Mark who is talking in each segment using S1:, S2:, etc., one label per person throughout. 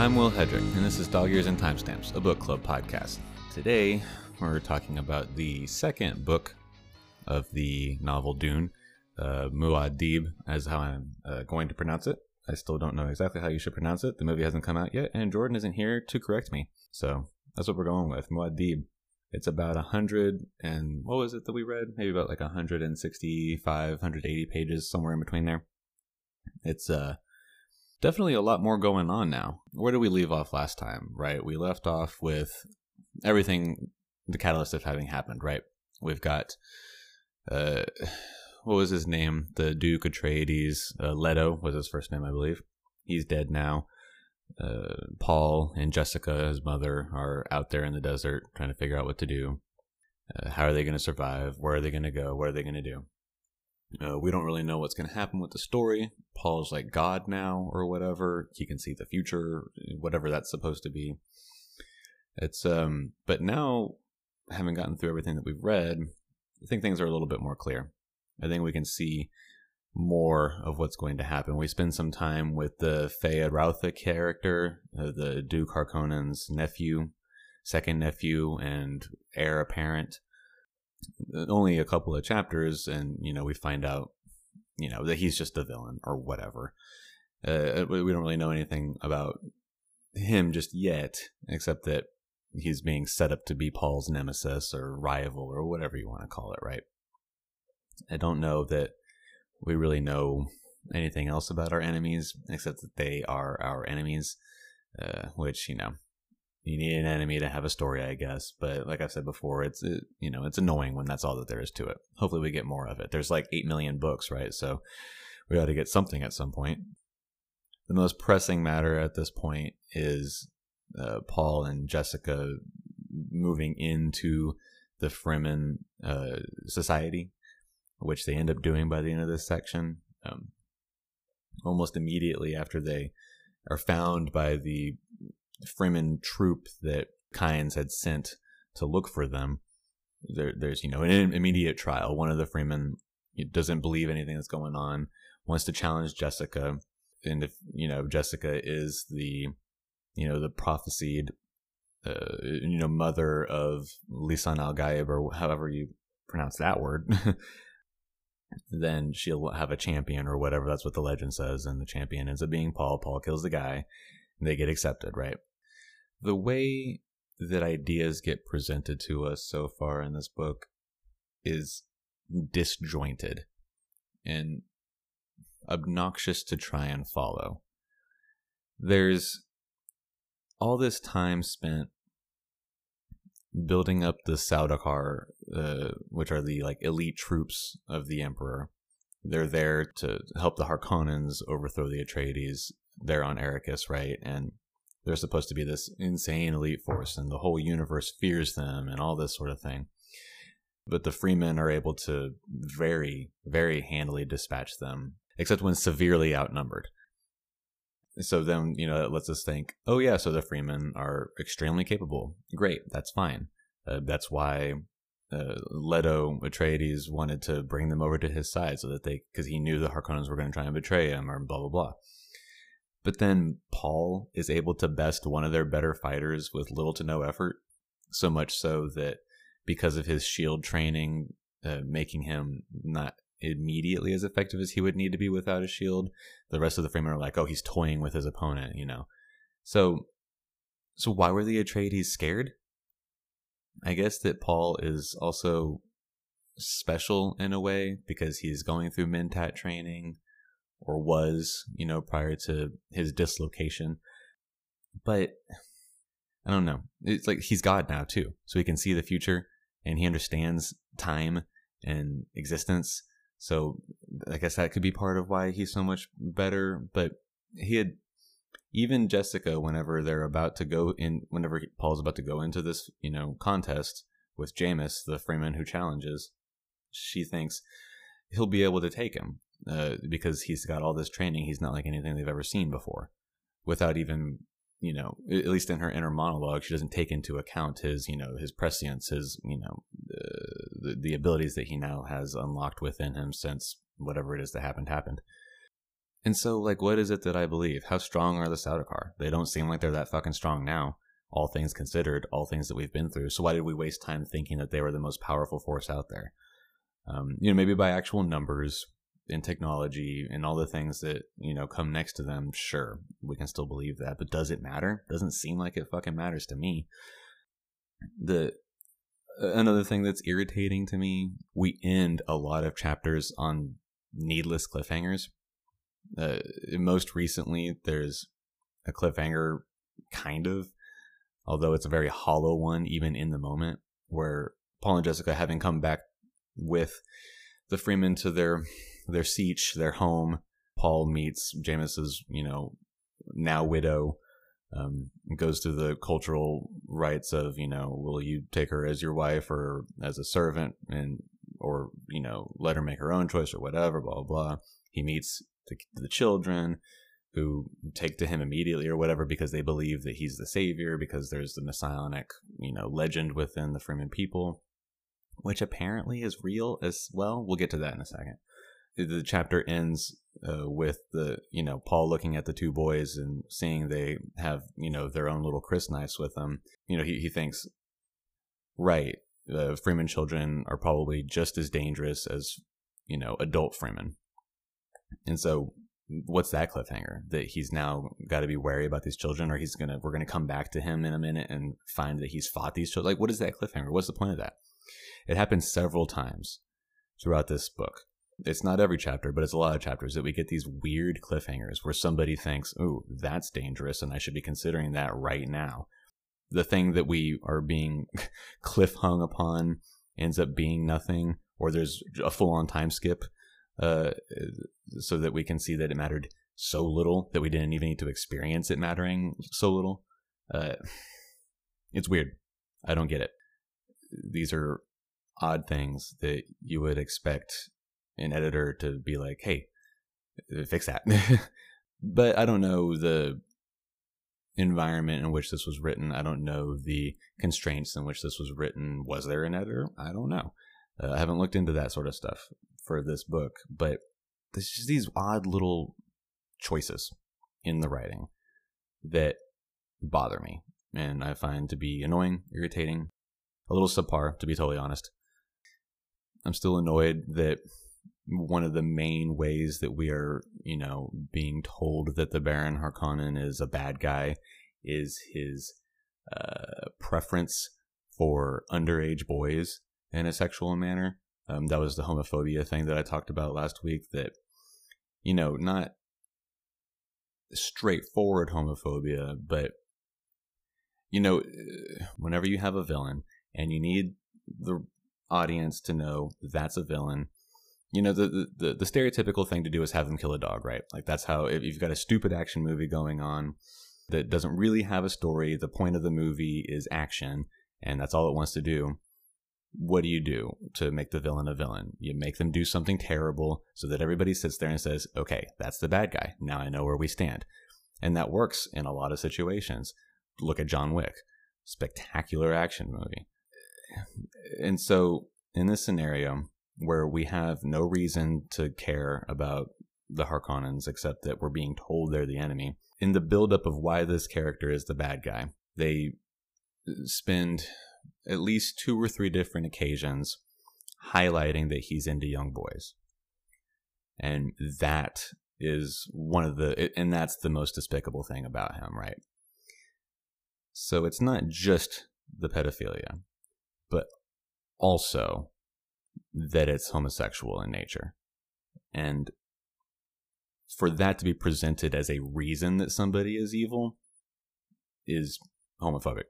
S1: I'm Will Hedrick, and this is Dog Years and Timestamps, a book club podcast. Today, we're talking about the second book of the novel Dune, uh, Muad'Dib, as how I'm uh, going to pronounce it. I still don't know exactly how you should pronounce it. The movie hasn't come out yet, and Jordan isn't here to correct me. So that's what we're going with, Muad'Dib. It's about a hundred and what was it that we read? Maybe about like 165, 180 pages, somewhere in between there. It's uh definitely a lot more going on now. Where did we leave off last time? Right, we left off with everything, the catalyst of having happened. Right, we've got uh, what was his name? The Duke Atreides, uh, Leto was his first name, I believe. He's dead now uh, Paul and Jessica, his mother, are out there in the desert trying to figure out what to do. Uh, how are they going to survive? Where are they going to go? What are they going to do? Uh, we don't really know what's going to happen with the story. Paul's like God now, or whatever. He can see the future, whatever that's supposed to be. It's um, but now having gotten through everything that we've read, I think things are a little bit more clear. I think we can see more of what's going to happen. We spend some time with the Feyd-Rautha character, uh, the Duke Harkonnen's nephew, second nephew, and heir apparent. Only a couple of chapters, and you know we find out, you know, that he's just a villain or whatever. Uh, we don't really know anything about him just yet, except that he's being set up to be Paul's nemesis or rival or whatever you want to call it, right? I don't know that we really know anything else about our enemies except that they are our enemies, uh, which you know you need an enemy to have a story, I guess. But like I've said before, it's it, you know it's annoying when that's all that there is to it. Hopefully, we get more of it. There's like eight million books, right? So we ought to get something at some point. The most pressing matter at this point is uh, Paul and Jessica moving into the Fremen uh, society which they end up doing by the end of this section. Um, almost immediately after they are found by the Fremen troop that Kynes had sent to look for them, there, there's you know an immediate trial. One of the Fremen doesn't believe anything that's going on, wants to challenge Jessica, and if you know Jessica is the you know the prophesied uh, you know mother of Lisan al Gaib or however you pronounce that word. then she'll have a champion or whatever. That's what the legend says. And the champion ends up being Paul. Paul kills the guy. They get accepted, right? The way that ideas get presented to us so far in this book is disjointed and obnoxious to try and follow. There's all this time spent building up the Sardaukar, uh, which are the like elite troops of the Emperor. They're there to help the Harkonnens overthrow the Atreides. They're on Arrakis, right? And they're supposed to be this insane elite force, and the whole universe fears them, and all this sort of thing. But the Fremen are able to very, very handily dispatch them, except when severely outnumbered. So then you know it lets us think oh yeah so the Fremen are extremely capable. Great that's fine. Uh, that's why uh, leto atreides wanted to bring them over to his side so that they because he knew the harkonnens were going to try and betray him or blah blah blah but then paul is able to best one of their better fighters with little to no effort so much so that because of his shield training uh, making him not immediately as effective as he would need to be without a shield. The rest of the Fremen are like, oh, he's toying with his opponent, you know. So, so why were the Atreides scared? I guess that Paul is also special in a way because he's going through Mentat training, or was, you know, prior to his dislocation. But I don't know. It's like he's God now too, so he can see the future and he understands time and existence so I guess that could be part of why he's so much better. But he had even Jessica, whenever they're about to go in, whenever Paul's about to go into this, you know, contest with Jamis, the Fremen who challenges, she thinks he'll be able to take him uh, because he's got all this training. He's not like anything they've ever seen before, without even you know, at least in her inner monologue, she doesn't take into account his, you know, his prescience, his, you know, uh, the, the abilities that he now has unlocked within him since whatever it is that happened happened. And so, like, what is it that I believe? How strong are the Sardaukar? They don't seem like they're that fucking strong now, all things considered, all things that we've been through. So why did we waste time thinking that they were the most powerful force out there? Um, you know, maybe by actual numbers and technology and all the things that you know come next to them. Sure, we can still believe that, but does it matter? Doesn't seem like it fucking matters to me. The another thing that's irritating to me, we end a lot of chapters on needless cliffhangers uh, most recently, there's a cliffhanger, kind of, although it's a very hollow one, even in the moment, where Paul and Jessica, having come back with the Fremen to their their sietch, their home, Paul meets Jamis's, you know, now widow. Um, goes through the cultural rites of, you know, will you take her as your wife or as a servant, and or you know, let her make her own choice or whatever. Blah blah. blah. He meets the, the children who take to him immediately or whatever because they believe that he's the savior because there's the messianic you know legend within the fremen people which apparently is real as well we'll get to that in a second the chapter ends uh, with the you know paul looking at the two boys and seeing they have you know their own little crysknives with them you know he, he thinks right the fremen children are probably just as dangerous as you know adult fremen and so what's that cliffhanger? That he's now got to be wary about these children or he's gonna we're gonna come back to him in a minute and find that he's fought these children? Like what is that cliffhanger? What's the point of that? It happens several times throughout this book it's not every chapter but it's a lot of chapters that we get these weird cliffhangers where somebody thinks oh that's dangerous and i should be considering that right now the thing that we are being cliff hung upon ends up being nothing or there's a full on time skip uh, so that we can see that it mattered so little that we didn't even need to experience it mattering so little. Uh, it's weird. I don't get it. These are odd things that you would expect an editor to be like, hey, fix that. but I don't know the environment in which this was written. I don't know the constraints in which this was written. Was there an editor? I don't know. Uh, I haven't looked into that sort of stuff for this book, but there's just these odd little choices in the writing that bother me and I find to be annoying, irritating, a little subpar, to be totally honest. I'm still annoyed that one of the main ways that we are, you know, being told that the Baron Harkonnen is a bad guy is his uh, preference for underage boys in a sexual manner. Um, that was the homophobia thing that I talked about last week. That you know, not straightforward homophobia, but you know, whenever you have a villain and you need the audience to know that's a villain, you know, the, the the stereotypical thing to do is have them kill a dog, right? Like that's how if you've got a stupid action movie going on that doesn't really have a story, the point of the movie is action, and that's all it wants to do what do you do to make the villain a villain? You make them do something terrible so that everybody sits there and says, okay, that's the bad guy. Now I know where we stand. And that works in a lot of situations. Look at John Wick, spectacular action movie. And so, in this scenario where we have no reason to care about the Harkonnens except that we're being told they're the enemy, in the buildup of why this character is the bad guy, they spend at least two or three different occasions highlighting that he's into young boys. And that is one of the, and that's the most despicable thing about him, right? So it's not just the pedophilia, but also that it's homosexual in nature. And for that to be presented as a reason that somebody is evil is homophobic.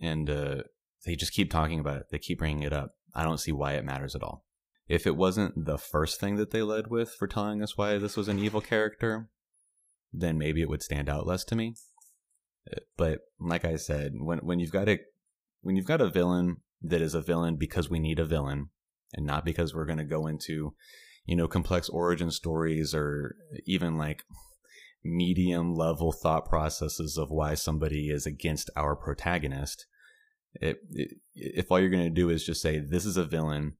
S1: And uh, they just keep talking about it. They keep bringing it up. I don't see why it matters at all. If it wasn't the first thing that they led with for telling us why this was an evil character, then maybe it would stand out less to me. But like I said, when when you've got a when you've got a villain that is a villain because we need a villain and not because we're going to go into, you know, complex origin stories or even like medium level thought processes of why somebody is against our protagonist, it, it, if all you're going to do is just say this is a villain,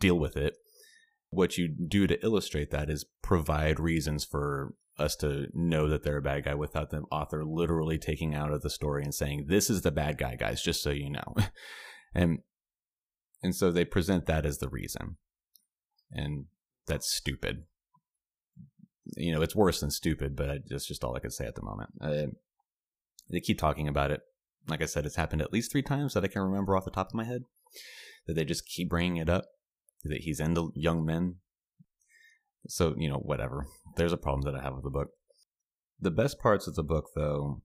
S1: deal with it. what you do to illustrate that is provide reasons for us to know that they're a bad guy without the author literally taking out of the story and saying this is the bad guy guys just so you know and and so they present that as the reason and that's stupid you know it's worse than stupid but that's just all i can say at the moment they keep talking about it like i said it's happened at least three times that i can remember off the top of my head that they just keep bringing it up that he's into young men. So, you know, whatever. There's a problem that I have with the book. The best parts of the book, though,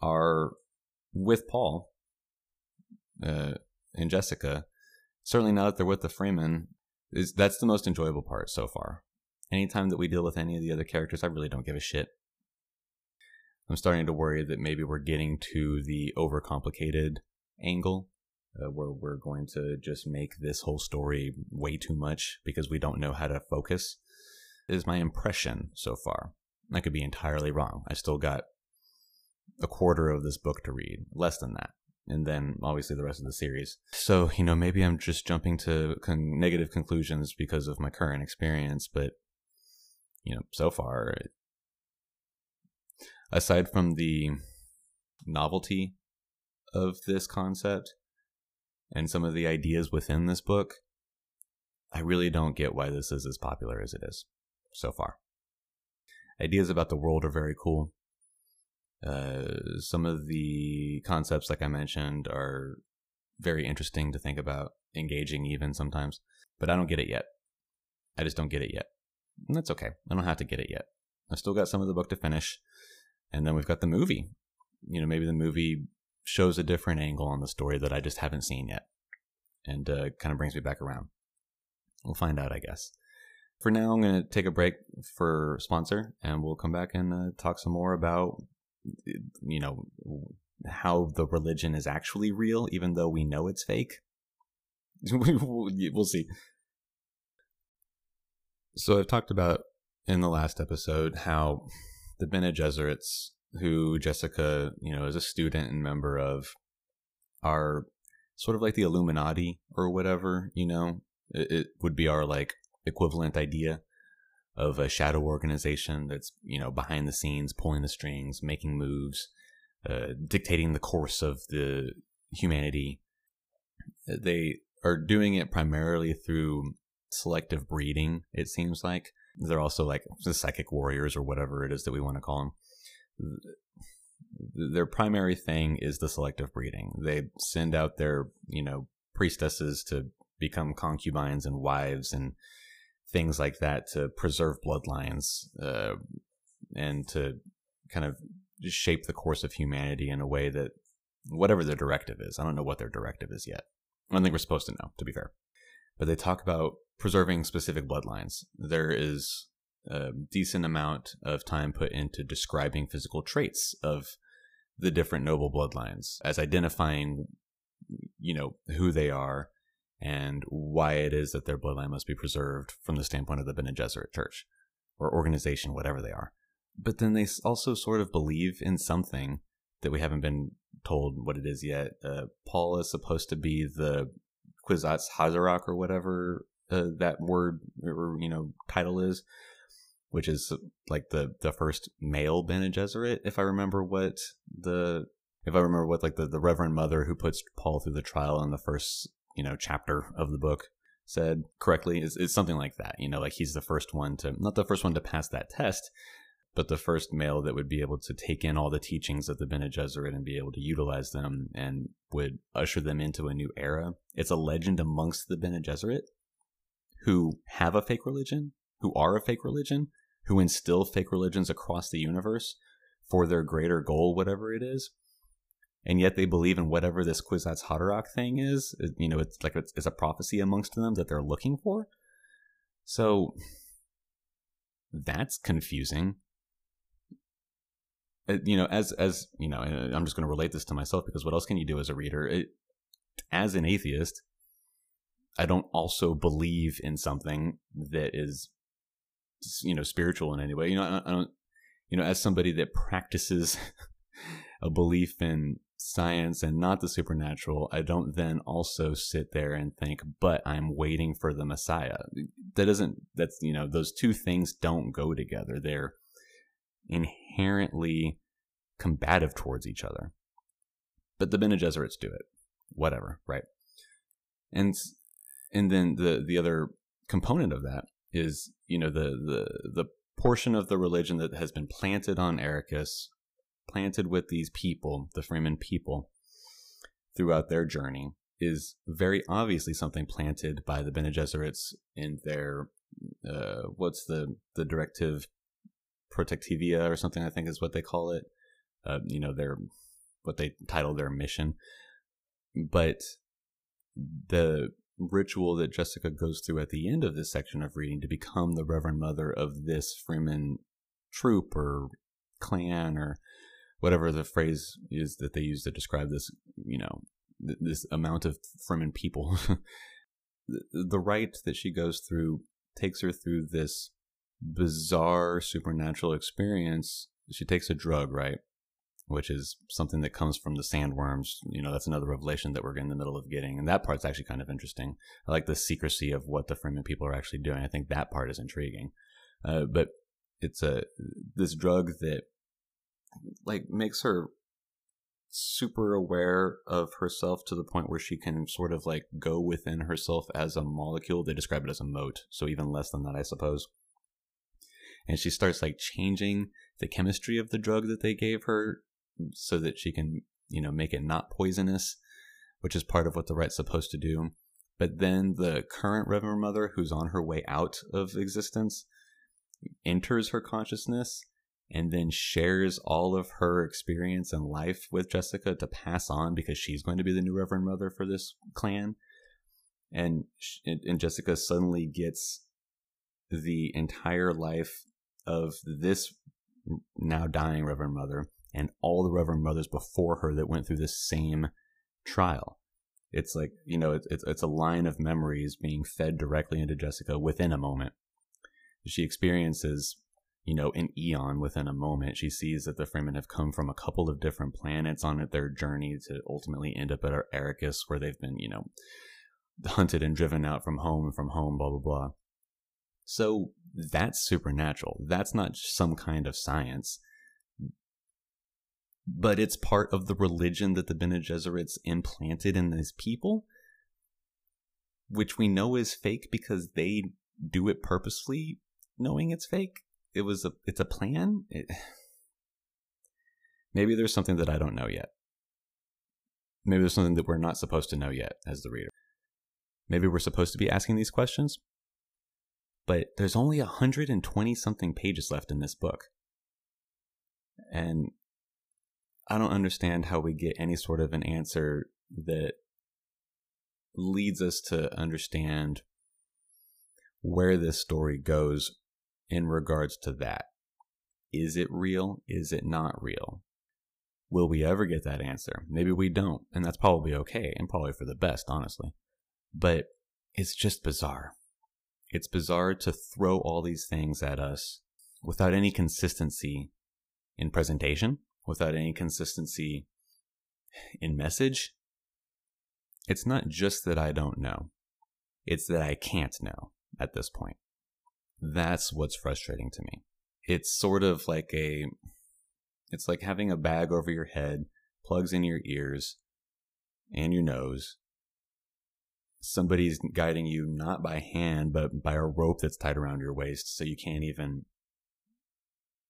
S1: are with Paul uh, and Jessica. Certainly now that they're with the Fremen, is that's the most enjoyable part so far. Anytime that we deal with any of the other characters, I really don't give a shit. I'm starting to worry that maybe we're getting to the overcomplicated angle uh, where we're going to just make this whole story way too much because we don't know how to focus is my impression so far. I could be entirely wrong. I still got a quarter of this book to read, less than that. And then obviously the rest of the series. So, you know, maybe I'm just jumping to con- negative conclusions because of my current experience, but, you know, so far, aside from the novelty of this concept, and some of the ideas within this book, I really don't get why this is as popular as it is so far. Ideas about the world are very cool. Uh, some of the concepts, like I mentioned, are very interesting to think about, engaging even sometimes, but I don't get it yet. I just don't get it yet. And that's okay. I don't have to get it yet. I've still got some of the book to finish. And then we've got the movie. You know, maybe the movie shows a different angle on the story that I just haven't seen yet, and uh, kind of brings me back around. We'll find out, I guess. For now, I'm going to take a break for sponsor, and we'll come back and uh, talk some more about, you know, how the religion is actually real, even though we know it's fake. we'll see. So I've talked about in the last episode how the Bene Gesserits who Jessica, you know, is a student and member of, are sort of like the Illuminati or whatever, you know, it, it would be our like equivalent idea of a shadow organization that's, you know, behind the scenes, pulling the strings, making moves, uh, dictating the course of the humanity. They are doing it primarily through selective breeding, it seems like. They're also like the psychic warriors or whatever it is that we want to call them their primary thing is the selective breeding. They send out their, you know, priestesses to become concubines and wives and things like that to preserve bloodlines uh, and to kind of shape the course of humanity in a way that whatever their directive is. I don't know what their directive is yet. I don't think we're supposed to know, to be fair. But they talk about preserving specific bloodlines. There is a decent amount of time put into describing physical traits of the different noble bloodlines as identifying you know who they are and why it is that their bloodline must be preserved from the standpoint of the Bene Gesserit church or organization whatever they are. But then they also sort of believe in something that we haven't been told what it is yet. Uh, Paul is supposed to be the Kwisatz Haderach or whatever uh, that word or you know title is which is like the the first male Bene Gesserit, if I remember what the if I remember what like the, the Reverend Mother who puts Paul through the trial in the first you know chapter of the book said correctly is, is something like that. You know, like he's the first one to not the first one to pass that test, but the first male that would be able to take in all the teachings of the Bene Gesserit and be able to utilize them and would usher them into a new era. It's a legend amongst the Bene Gesserit who have a fake religion, who are a fake religion, who instill fake religions across the universe for their greater goal, whatever it is. And yet they believe in whatever this Kwisatz Haderach thing is. You know, it's like it's, it's a prophecy amongst them that they're looking for. So that's confusing. Uh, you know, as as you know, I'm just going to relate this to myself because what else can you do as a reader? It, as an atheist, I don't also believe in something that is you know spiritual in any way. You know, I, I don't. You know, as somebody that practices a belief in science and not the supernatural, I don't then also sit there and think, but I'm waiting for the Messiah. that doesn't that's you know those two things don't go together. They're inherently combative towards each other. But the Bene Gesserits do it. Whatever right? And and then the the other component of that is you know the the the portion of the religion that has been planted on Arrakis planted with these people the Fremen people throughout their journey is very obviously something planted by the Bene Gesserits in their uh, what's the the directive protectivia or something I think is what they call it. Uh, you know their what they title their mission, but the ritual that Jessica goes through at the end of this section of reading to become the Reverend Mother of this Fremen troop or clan or whatever the phrase is that they use to describe this, you know, th- this amount of Fremen people. the, the rite that she goes through takes her through this bizarre supernatural experience. She takes a drug, right? Which is something that comes from the sandworms. You know, that's another revelation that we're in the middle of getting. And that part's actually kind of interesting. I like the secrecy of what the Fremen people are actually doing. I think that part is intriguing. Uh, but it's a this drug that like makes her super aware of herself to the point where she can sort of like go within herself as a molecule. They describe it as a mote, so even less than that, I suppose. And she starts like changing the chemistry of the drug that they gave her so that she can, you know, make it not poisonous, which is part of what the rite's supposed to do. But then the current Reverend Mother, who's on her way out of existence, enters her consciousness and then shares all of her experience and life with Jessica to pass on because she's going to be the new Reverend Mother for this clan. And and Jessica suddenly gets the entire life of this now dying Reverend Mother and all the Reverend Mothers before her that went through this same trial. It's like you know, it's it's a line of memories being fed directly into Jessica within a moment. She experiences you know, an eon within a moment. She sees that the Fremen have come from a couple of different planets on their journey to ultimately end up at Arrakis, where they've been, you know, hunted and driven out from home and from home, blah, blah, blah. So that's supernatural. That's not some kind of science. But it's part of the religion that the Bene Gesserits implanted in these people, which we know is fake because they do it purposely, knowing it's fake it was a it's a plan. It, maybe there's something that I don't know yet. Maybe there's something that we're not supposed to know yet as the reader. Maybe we're supposed to be asking these questions. But there's only 120 something pages left in this book. And I don't understand how we get any sort of an answer that leads us to understand where this story goes in regards to that. Is it real? Is it not real? Will we ever get that answer? Maybe we don't, and that's probably okay and probably for the best, honestly. But it's just bizarre. It's bizarre to throw all these things at us without any consistency in presentation, without any consistency in message. It's not just that I don't know, it's that I can't know at this point. That's what's frustrating to me. It's sort of like a it's like having a bag over your head, plugs in your ears and your nose. Somebody's guiding you not by hand, but by a rope that's tied around your waist, so you can't even,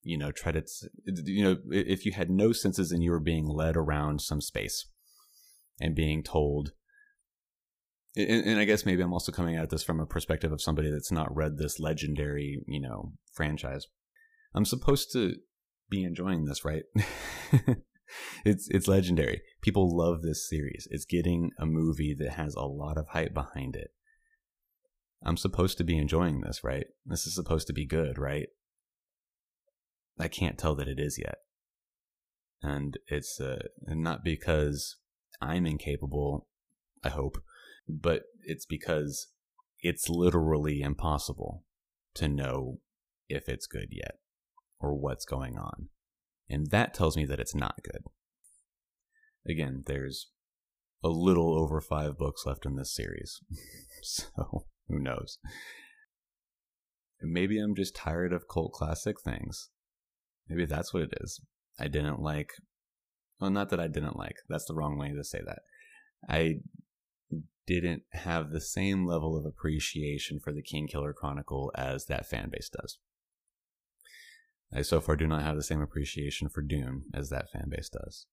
S1: you know, try to, you know, if you had no senses and you were being led around some space and being told, and, and, I guess maybe I'm also coming at this from a perspective of somebody that's not read this legendary, you know, franchise. I'm supposed to be enjoying this, right? it's it's legendary. People love this series. It's getting a movie that has a lot of hype behind it. I'm supposed to be enjoying this, right? This is supposed to be good, right? I can't tell that it is yet. And it's uh, not because I'm incapable, I hope, but it's because it's literally impossible to know if it's good yet or what's going on. And that tells me that it's not good. Again, there's a little over five books left in this series. so who knows? maybe I'm just tired of cult classic things. Maybe that's what it is. I didn't like, well, not that I didn't like, that's the wrong way to say that. I didn't have the same level of appreciation for the Kingkiller Chronicle as that fan base does. I so far do not have the same appreciation for Dune as that fan base does.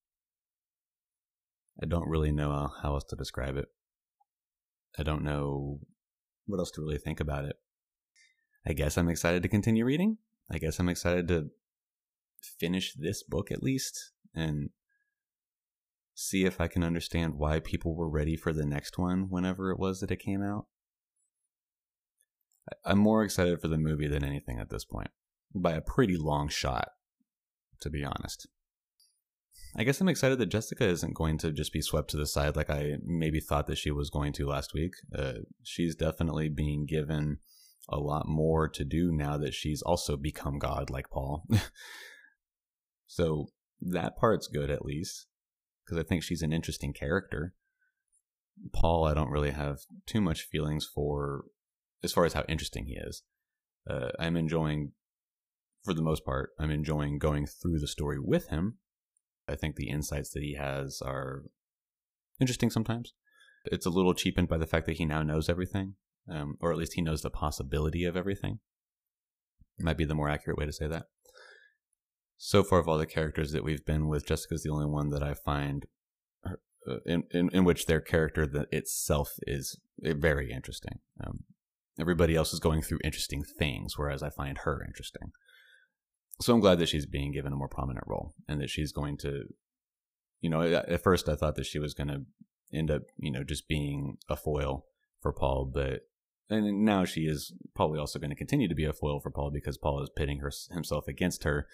S1: I don't really know how else to describe it. I don't know what else to really think about it. I guess I'm excited to continue reading. I guess I'm excited to finish this book at least and see if I can understand why people were ready for the next one whenever it was that it came out. I'm more excited for the movie than anything at this point, by a pretty long shot, to be honest. I guess I'm excited that Jessica isn't going to just be swept to the side like I maybe thought that she was going to last week. Uh, she's definitely being given a lot more to do now that she's also become God like Paul. so that part's good at least because I think she's an interesting character. Paul, I don't really have too much feelings for as far as how interesting he is. Uh, I'm enjoying, for the most part, I'm enjoying going through the story with him. I think the insights that he has are interesting sometimes. It's a little cheapened by the fact that he now knows everything, um, or at least he knows the possibility of everything. Might be the more accurate way to say that so far of all the characters that we've been with, Jessica's the only one that I find uh, in, in, in which their character that itself is eh, very interesting. Um, everybody else is going through interesting things, whereas I find her interesting. So I'm glad that she's being given a more prominent role and that she's going to, you know, at first I thought that she was going to end up, you know, just being a foil for Paul, but and now she is probably also going to continue to be a foil for Paul because Paul is pitting her, himself against her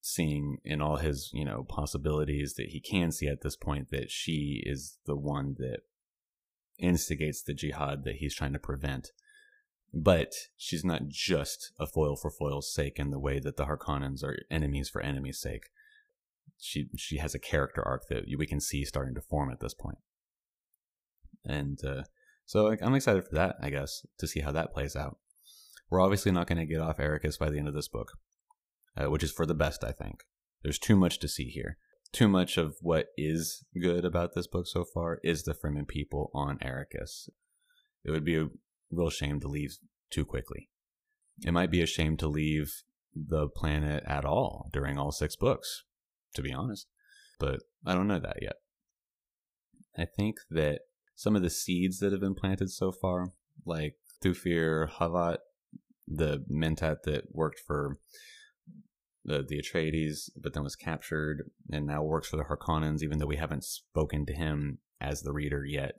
S1: seeing in all his you know possibilities that he can see at this point that she is the one that instigates the jihad that he's trying to prevent. But she's not just a foil for foil's sake in the way that the harkonnens are enemies for enemies sake. She she has a character arc that we can see starting to form at this point. And uh, so i'm excited for that i guess to see how that plays out. We're obviously not going to get off Arrakis by the end of this book uh, which is for the best, I think. There's too much to see here. Too much of what is good about this book so far is the Fremen people on Arrakis. It would be a real shame to leave too quickly. It might be a shame to leave the planet at all during all six books, to be honest. But I don't know that yet. I think that some of the seeds that have been planted so far, like Thufir Hawat, the mentat that worked for the, the Atreides, but then was captured and now works for the Harkonnens, even though we haven't spoken to him as the reader yet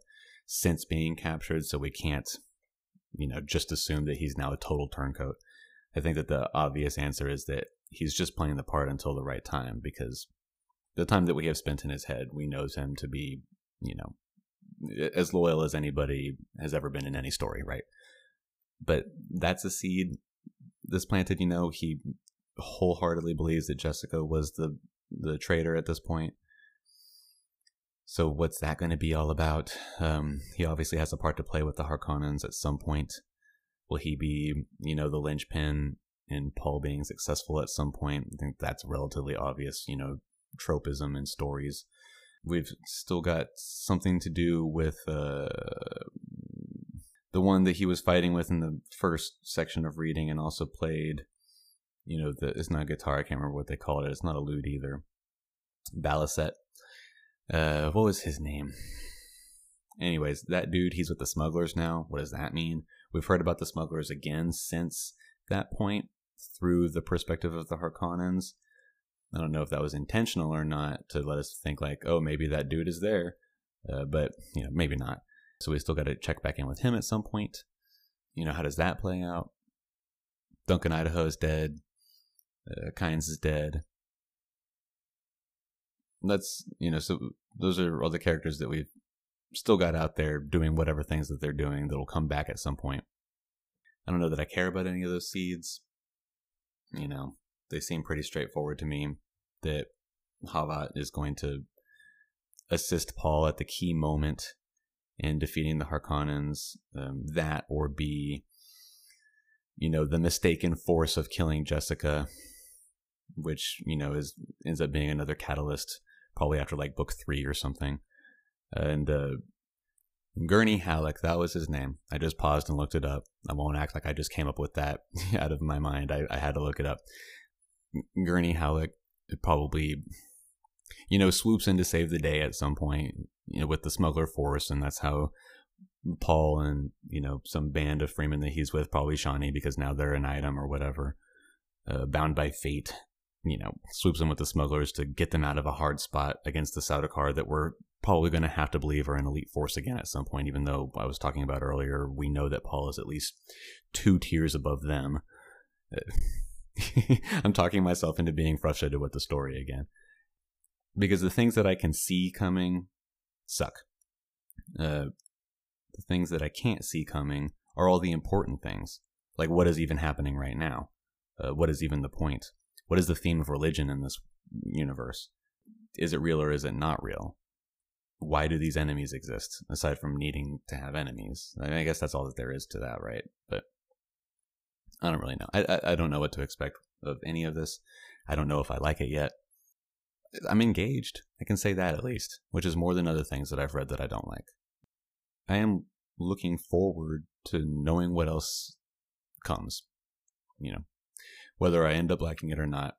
S1: since being captured. So we can't, you know, just assume that he's now a total turncoat. I think that the obvious answer is that he's just playing the part until the right time because the time that we have spent in his head, we knows him to be, you know, as loyal as anybody has ever been in any story, right? But that's a seed that's planted, you know, he wholeheartedly believes that Jessica was the the traitor at this point. So what's that going to be all about? Um, he obviously has a part to play with the Harkonnens at some point. Will he be, you know, the linchpin in Paul being successful at some point? I think that's relatively obvious, you know, tropism in stories. We've still got something to do with uh, the one that he was fighting with in the first section of reading and also played you know, the, it's not a guitar. I can't remember what they call it. It's not a lute either. Baliset. Uh, what was his name? Anyways, that dude, he's with the smugglers now. What does that mean? We've heard about the smugglers again since that point through the perspective of the Harkonnens. I don't know if that was intentional or not to let us think like, oh, maybe that dude is there, uh, but you know, maybe not. So we still got to check back in with him at some point. You know, how does that play out? Duncan Idaho is dead. Uh, Kynes is dead. That's you know, so those are all the characters that we've still got out there doing whatever things that they're doing that'll come back at some point. I don't know that I care about any of those seeds. You know, they seem pretty straightforward to me that Hawat is going to assist Paul at the key moment in defeating the Harkonnens. Um, that or be you know, the mistaken force of killing Jessica, which, you know, is ends up being another catalyst, probably after like book three or something. And uh, Gurney Halleck, that was his name. I just paused and looked it up. I won't act like I just came up with that out of my mind. I, I had to look it up. Gurney Halleck probably, you know, swoops in to save the day at some point, you know, with the smuggler force, and that's how Paul and you know some band of Fremen that he's with, probably Chani, because now they're an item or whatever, uh, bound by fate. You know, swoops in with the smugglers to get them out of a hard spot against the Sardaukar that we're probably going to have to believe are an elite force again at some point. Even though I was talking about earlier, we know that Paul is at least two tiers above them. I'm talking myself into being frustrated with the story again. Because the things that I can see coming suck. Uh, the things that I can't see coming are all the important things. Like what is even happening right now? Uh, what is even the point? What is the theme of religion in this universe? Is it real or is it not real? Why do these enemies exist aside from needing to have enemies? I, mean, I guess that's all that there is to that, right? But I don't really know. I, I, I don't know what to expect of any of this. I don't know if I like it yet. I'm engaged. I can say that at least, which is more than other things that I've read that I don't like. I am looking forward to knowing what else comes. You know, whether I end up liking it or not,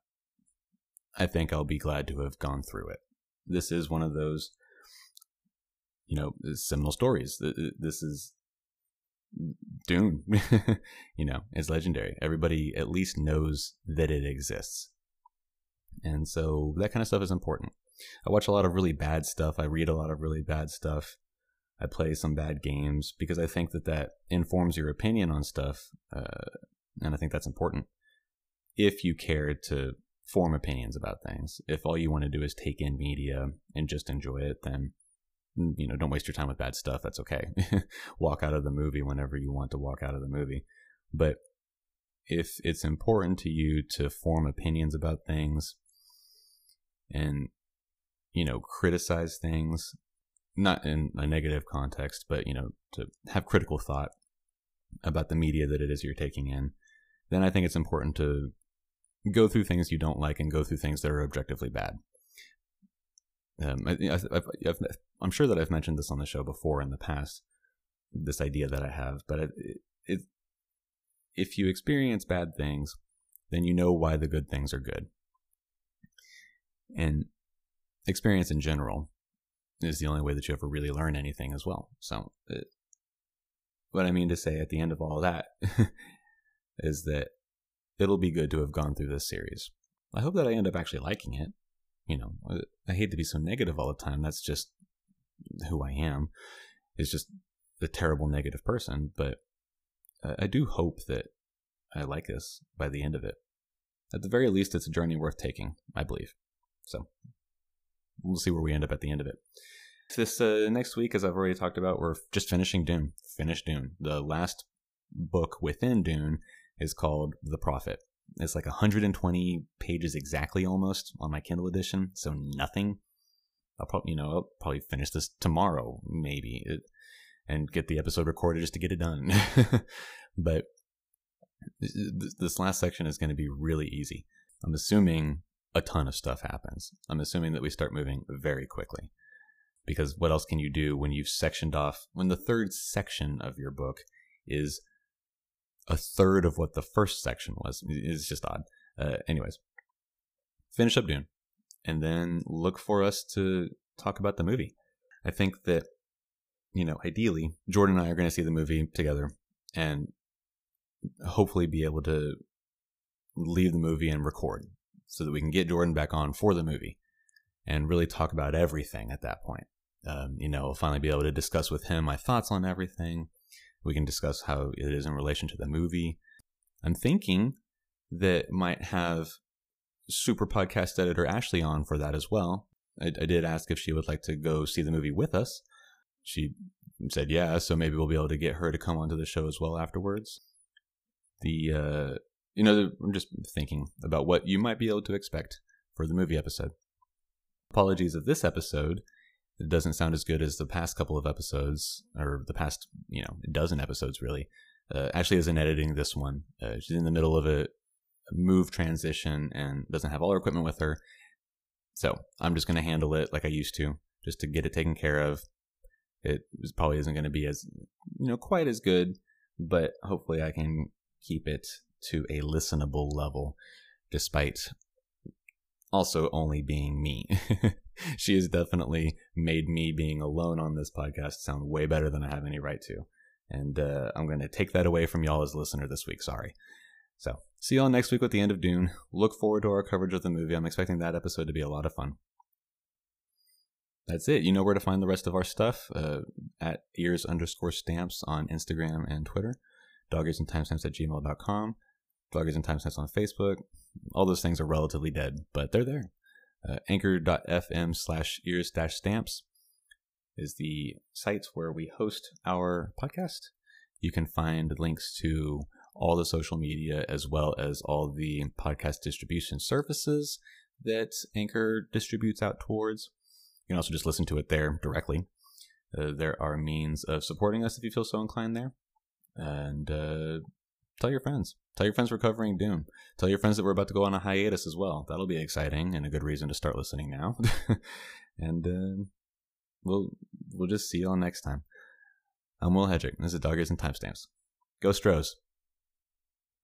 S1: I think I'll be glad to have gone through it. This is one of those, you know, seminal stories. This is Dune, you know, is legendary. Everybody at least knows that it exists. And so that kind of stuff is important. I watch a lot of really bad stuff. I read a lot of really bad stuff. I play some bad games because I think that that informs your opinion on stuff. Uh, and I think that's important. If you care to form opinions about things, if all you want to do is take in media and just enjoy it, then you know, don't waste your time with bad stuff. That's okay. walk out of the movie whenever you want to walk out of the movie. But if it's important to you to form opinions about things and, you know, criticize things, not in a negative context, but, you know, to have critical thought about the media that it is you're taking in, then I think it's important to go through things you don't like and go through things that are objectively bad. Um, I, am sure that I've mentioned this on the show before in the past, this idea that I have, but it, it, if you experience bad things, then you know why the good things are good. And experience in general is the only way that you ever really learn anything as well. So, it, what I mean to say at the end of all that is that it'll be good to have gone through this series. I hope that I end up actually liking it you know, I hate to be so negative all the time. That's just who I am. Is just a terrible negative person, but I do hope that I like this by the end of it. At the very least, it's a journey worth taking, I believe. So we'll see where we end up at the end of it. This uh, next week, as I've already talked about, we're just finishing Dune. Finish Dune. The last book within Dune is called The Prophet. It's like 120 pages exactly almost on my Kindle edition, so nothing. I'll probably, you know, I'll probably finish this tomorrow, maybe, it, and get the episode recorded just to get it done. but this last section is going to be really easy. I'm assuming a ton of stuff happens. I'm assuming that we start moving very quickly. Because what else can you do when you've sectioned off, when the third section of your book is a third of what the first section was. It's just odd. Uh, anyways, finish up Dune, and then look for us to talk about the movie. I think that, you know, ideally, Jordan and I are going to see the movie together and hopefully be able to leave the movie and record so that we can get Jordan back on for the movie and really talk about everything at that point. Um, you know, finally be able to discuss with him my thoughts on everything, we can discuss how it is in relation to the movie. I'm thinking that might have super podcast editor Ashley on for that as well. I, I did ask if she would like to go see the movie with us. She said yeah, so maybe we'll be able to get her to come onto the show as well afterwards. The uh, you know, I'm just thinking about what you might be able to expect for the movie episode. Apologies of this episode it doesn't sound as good as the past couple of episodes or the past you know dozen episodes really Uh, Ashley isn't editing this one. Uh, she's in the middle of a, a move transition and doesn't have all her equipment with her. So I'm just going to handle it like I used to, just to get it taken care of. It probably isn't going to be as, you know, quite as good, but hopefully I can keep it to a listenable level, despite also only being me. she has definitely made me being alone on this podcast sound way better than I have any right to. And uh, I'm going to take that away from y'all as a listener this week. Sorry. So, see y'all next week with the end of Dune. Look forward to our coverage of the movie. I'm expecting that episode to be a lot of fun. That's it. You know where to find the rest of our stuff uh, at ears underscore stamps on Instagram and Twitter, doggers and timestamps at gmail.com, doggers and timestamps on Facebook. All those things are relatively dead, but they're there. Uh, anchor.fm slash ears dash stamps is the site where we host our podcast. You can find links to all the social media as well as all the podcast distribution services that Anchor distributes out towards. You can also just listen to it there directly. Uh, there are means of supporting us if you feel so inclined there. And uh, tell your friends. Tell your friends we're covering Dune. Tell your friends that we're about to go on a hiatus as well. That'll be exciting and a good reason to start listening now. and uh, we'll we'll just see y'all next time. I'm Will Hedrick. This is Doggers and Timestamps. Go Stros.